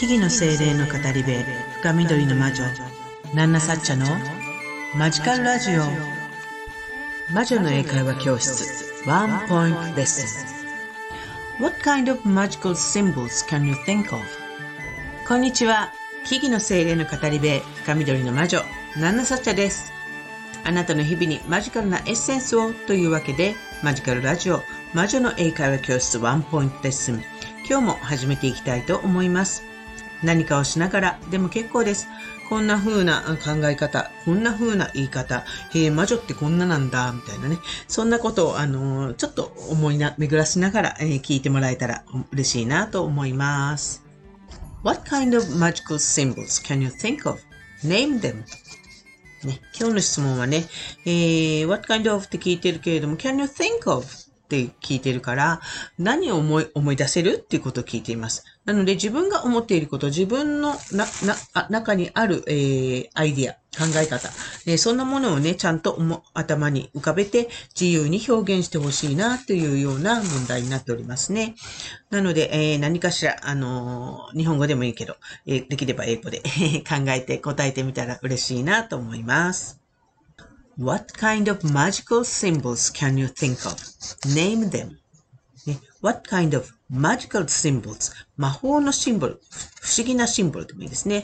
木々の精霊の語り部深緑の魔女ナンナサッチャのマジカルラジオ。魔女の英会話教室ワンポイントレッスン。What kind of magical symbols can you think of? こんにちは。木々の精霊の語り部深緑の魔女ナンナサッチャです。あなたの日々にマジカルなエッセンスをというわけでマジカルラジオ魔女の英会話教室ワンポイントレッスン。今日も始めていきたいと思います。何かをしながらでも結構です。こんな風な考え方、こんな風な言い方、へえ、魔女ってこんななんだ、みたいなね。そんなことを、あのー、ちょっと思いな、巡らしながら、えー、聞いてもらえたら嬉しいなと思います。What kind of magical symbols can you think of? Name them. ね、今日の質問はね、えー、What kind of って聞いてるけれども、Can you think of? って聞いてるから、何を思い、思い出せるっていうことを聞いています。なので自分が思っていること、自分のな、な、中にある、えー、アイディア、考え方、え、そんなものをね、ちゃんと頭に浮かべて自由に表現してほしいなというような問題になっておりますね。なので、えー、何かしら、あのー、日本語でもいいけど、えー、できれば英語で 考えて答えてみたら嬉しいなと思います。What kind of magical symbols can you think of? Name them. What kind of magical symbols? 魔法のシンボル。不思議なシンボルでもいいですね。っ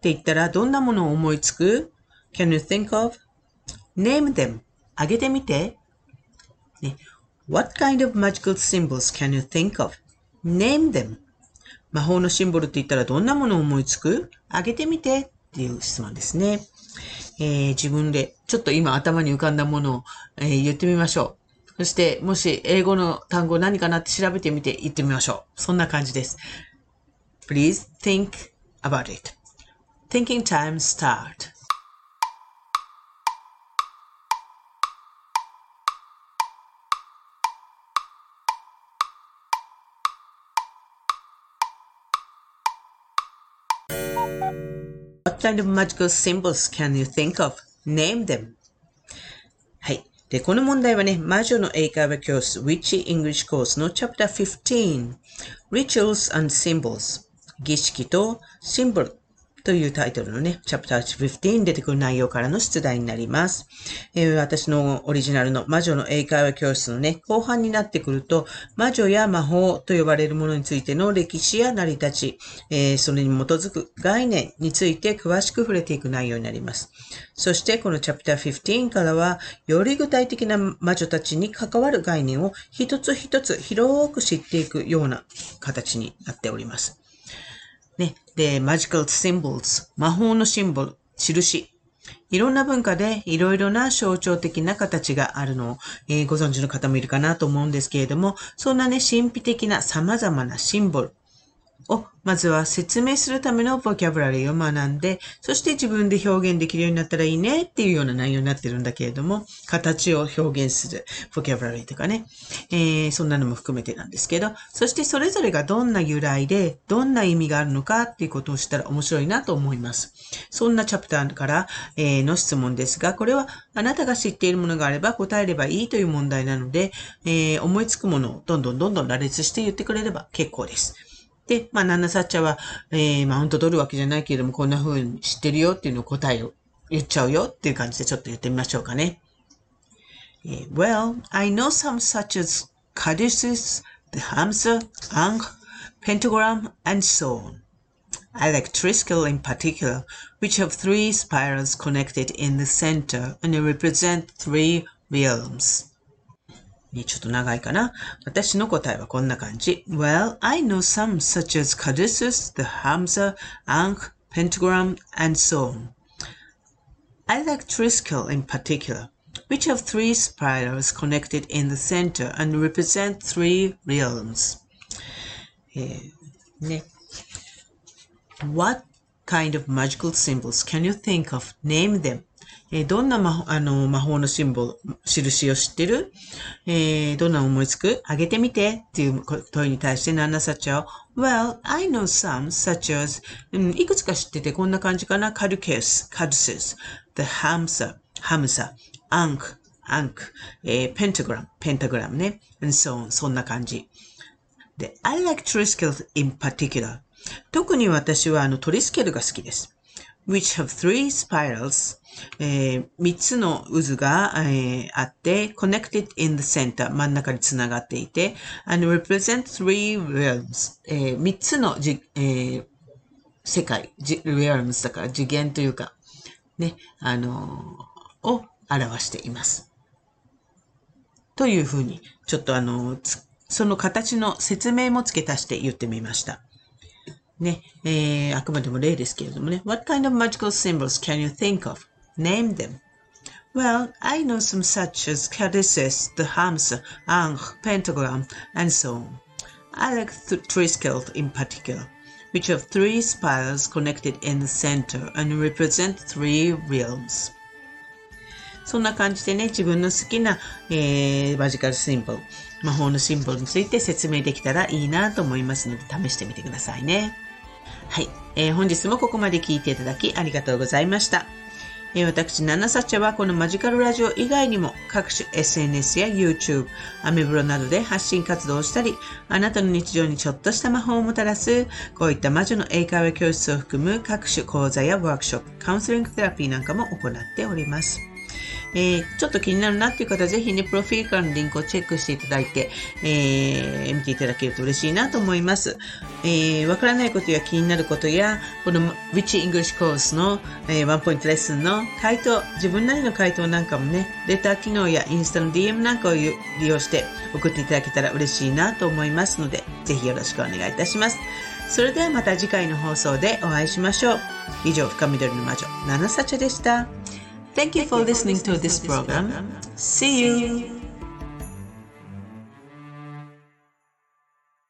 て言ったら、どんなものを思いつく ?Can you think of? Name them. あげてみて。ね、What kind of magical symbols can you think of? Name them. 魔法のシンボルって言ったらどんなものを思いつくあげてみてっていう質問ですね。えー、自分でちょっと今頭に浮かんだものを、えー、言ってみましょう。そして、もし英語の単語何かなって調べてみて言ってみましょう。そんな感じです。Please think about it. Thinking time start. kind of magical symbols can you think of? Name them. はい。で、この問題はね、魔女の英会話教室 Witchy English Course の Chapter 15 Rituals and Symbols 儀式とシンボル というタイトルのね、チャプター15に出てくる内容からの出題になります。えー、私のオリジナルの魔女の英会話教室のね、後半になってくると、魔女や魔法と呼ばれるものについての歴史や成り立ち、えー、それに基づく概念について詳しく触れていく内容になります。そして、このチャプター15からは、より具体的な魔女たちに関わる概念を一つ一つ広く知っていくような形になっております。ね。で、magical symbols、魔法のシンボル、印。いろんな文化でいろいろな象徴的な形があるのを、えー、ご存知の方もいるかなと思うんですけれども、そんなね、神秘的な様々なシンボル、を、まずは説明するためのボキャブラリーを学んで、そして自分で表現できるようになったらいいねっていうような内容になってるんだけれども、形を表現するボキャブラリーとかね、えー、そんなのも含めてなんですけど、そしてそれぞれがどんな由来で、どんな意味があるのかっていうことをしたら面白いなと思います。そんなチャプターから、えー、の質問ですが、これはあなたが知っているものがあれば答えればいいという問題なので、えー、思いつくものをどんどんどんどん羅列して言ってくれれば結構です。で、まあ、ナンナサッチャは、えー、マウント取るわけじゃないけれども、こんな風に知ってるよっていうのを答えを言っちゃうよっていう感じでちょっと言ってみましょうかね。well, I know some such as caduceus, the hamster, ankh, pentagram, and so on. I like Triskel in particular, which have three spirals connected in the center and represent three realms. ね、ちょっと長いかな。私の答えはこんな感じ。Well, I know some such as Caduceus, the Hamza, Ankh, Pentagram, and so on. I like Triskel in particular, which have three spirals connected in the center and represent three realms. えー、ね。What kind of magical symbols can you think of? Name them. えどんな魔あの魔法のシンボル、印を知ってる？えー、どんな思いつく？あげてみてっていう問いに対してナンナサチャを Well, I know some, such as, うん、いくつか知っててこんな感じかな？カルケス、カルセス、the hamsa, hamsa, ankh, ankh, えー、pentagram, pentagram ね。and so on, そんな感じ。で、I like Triskel in particular. 特に私はあのトリスケルが好きです。Which have three spirals えー、3つの渦が、えー、あって、connected in the center 真ん中につながっていて、and represent three realms、えー、3つのじ、えー、世界、realms だから次元というか、ね、あのー、を表しています。というふうに、ちょっとあのー、その形の説明も付け足して言ってみました。ね、えー、あくまでも例ですけれどもね。What kind of magical symbols can you think of? Name them. Well, I know some such as caduceus, the hamster, ankh, pentagram, and so on. I like th- Triskelt in particular, which have three spirals connected in the center and represent three realms. そんな感じでね、自分の好きな、えー、マジカルシンボル、魔法のシンボルについて説明できたらいいなと思いますので、試してみてくださいね。はい、えー、本日もここまで聞いていただきありがとうございました。え私、ナナサチャはこのマジカルラジオ以外にも各種 SNS や YouTube、アメブロなどで発信活動をしたり、あなたの日常にちょっとした魔法をもたらす、こういった魔女の英会話教室を含む各種講座やワークショップ、カウンセリングテラピーなんかも行っております。えー、ちょっと気になるなっていう方はぜひね、プロフィールからのリンクをチェックしていただいて、えー、見ていただけると嬉しいなと思います。えー、わからないことや気になることや、この Rich English コースの、えー、ワンポイントレッスンの回答、自分なりの回答なんかもね、レター機能やインスタの DM なんかを利用して送っていただけたら嬉しいなと思いますので、ぜひよろしくお願いいたします。それではまた次回の放送でお会いしましょう。以上、深緑の魔女、ナナサチャでした。Thank you for listening to this program. See you.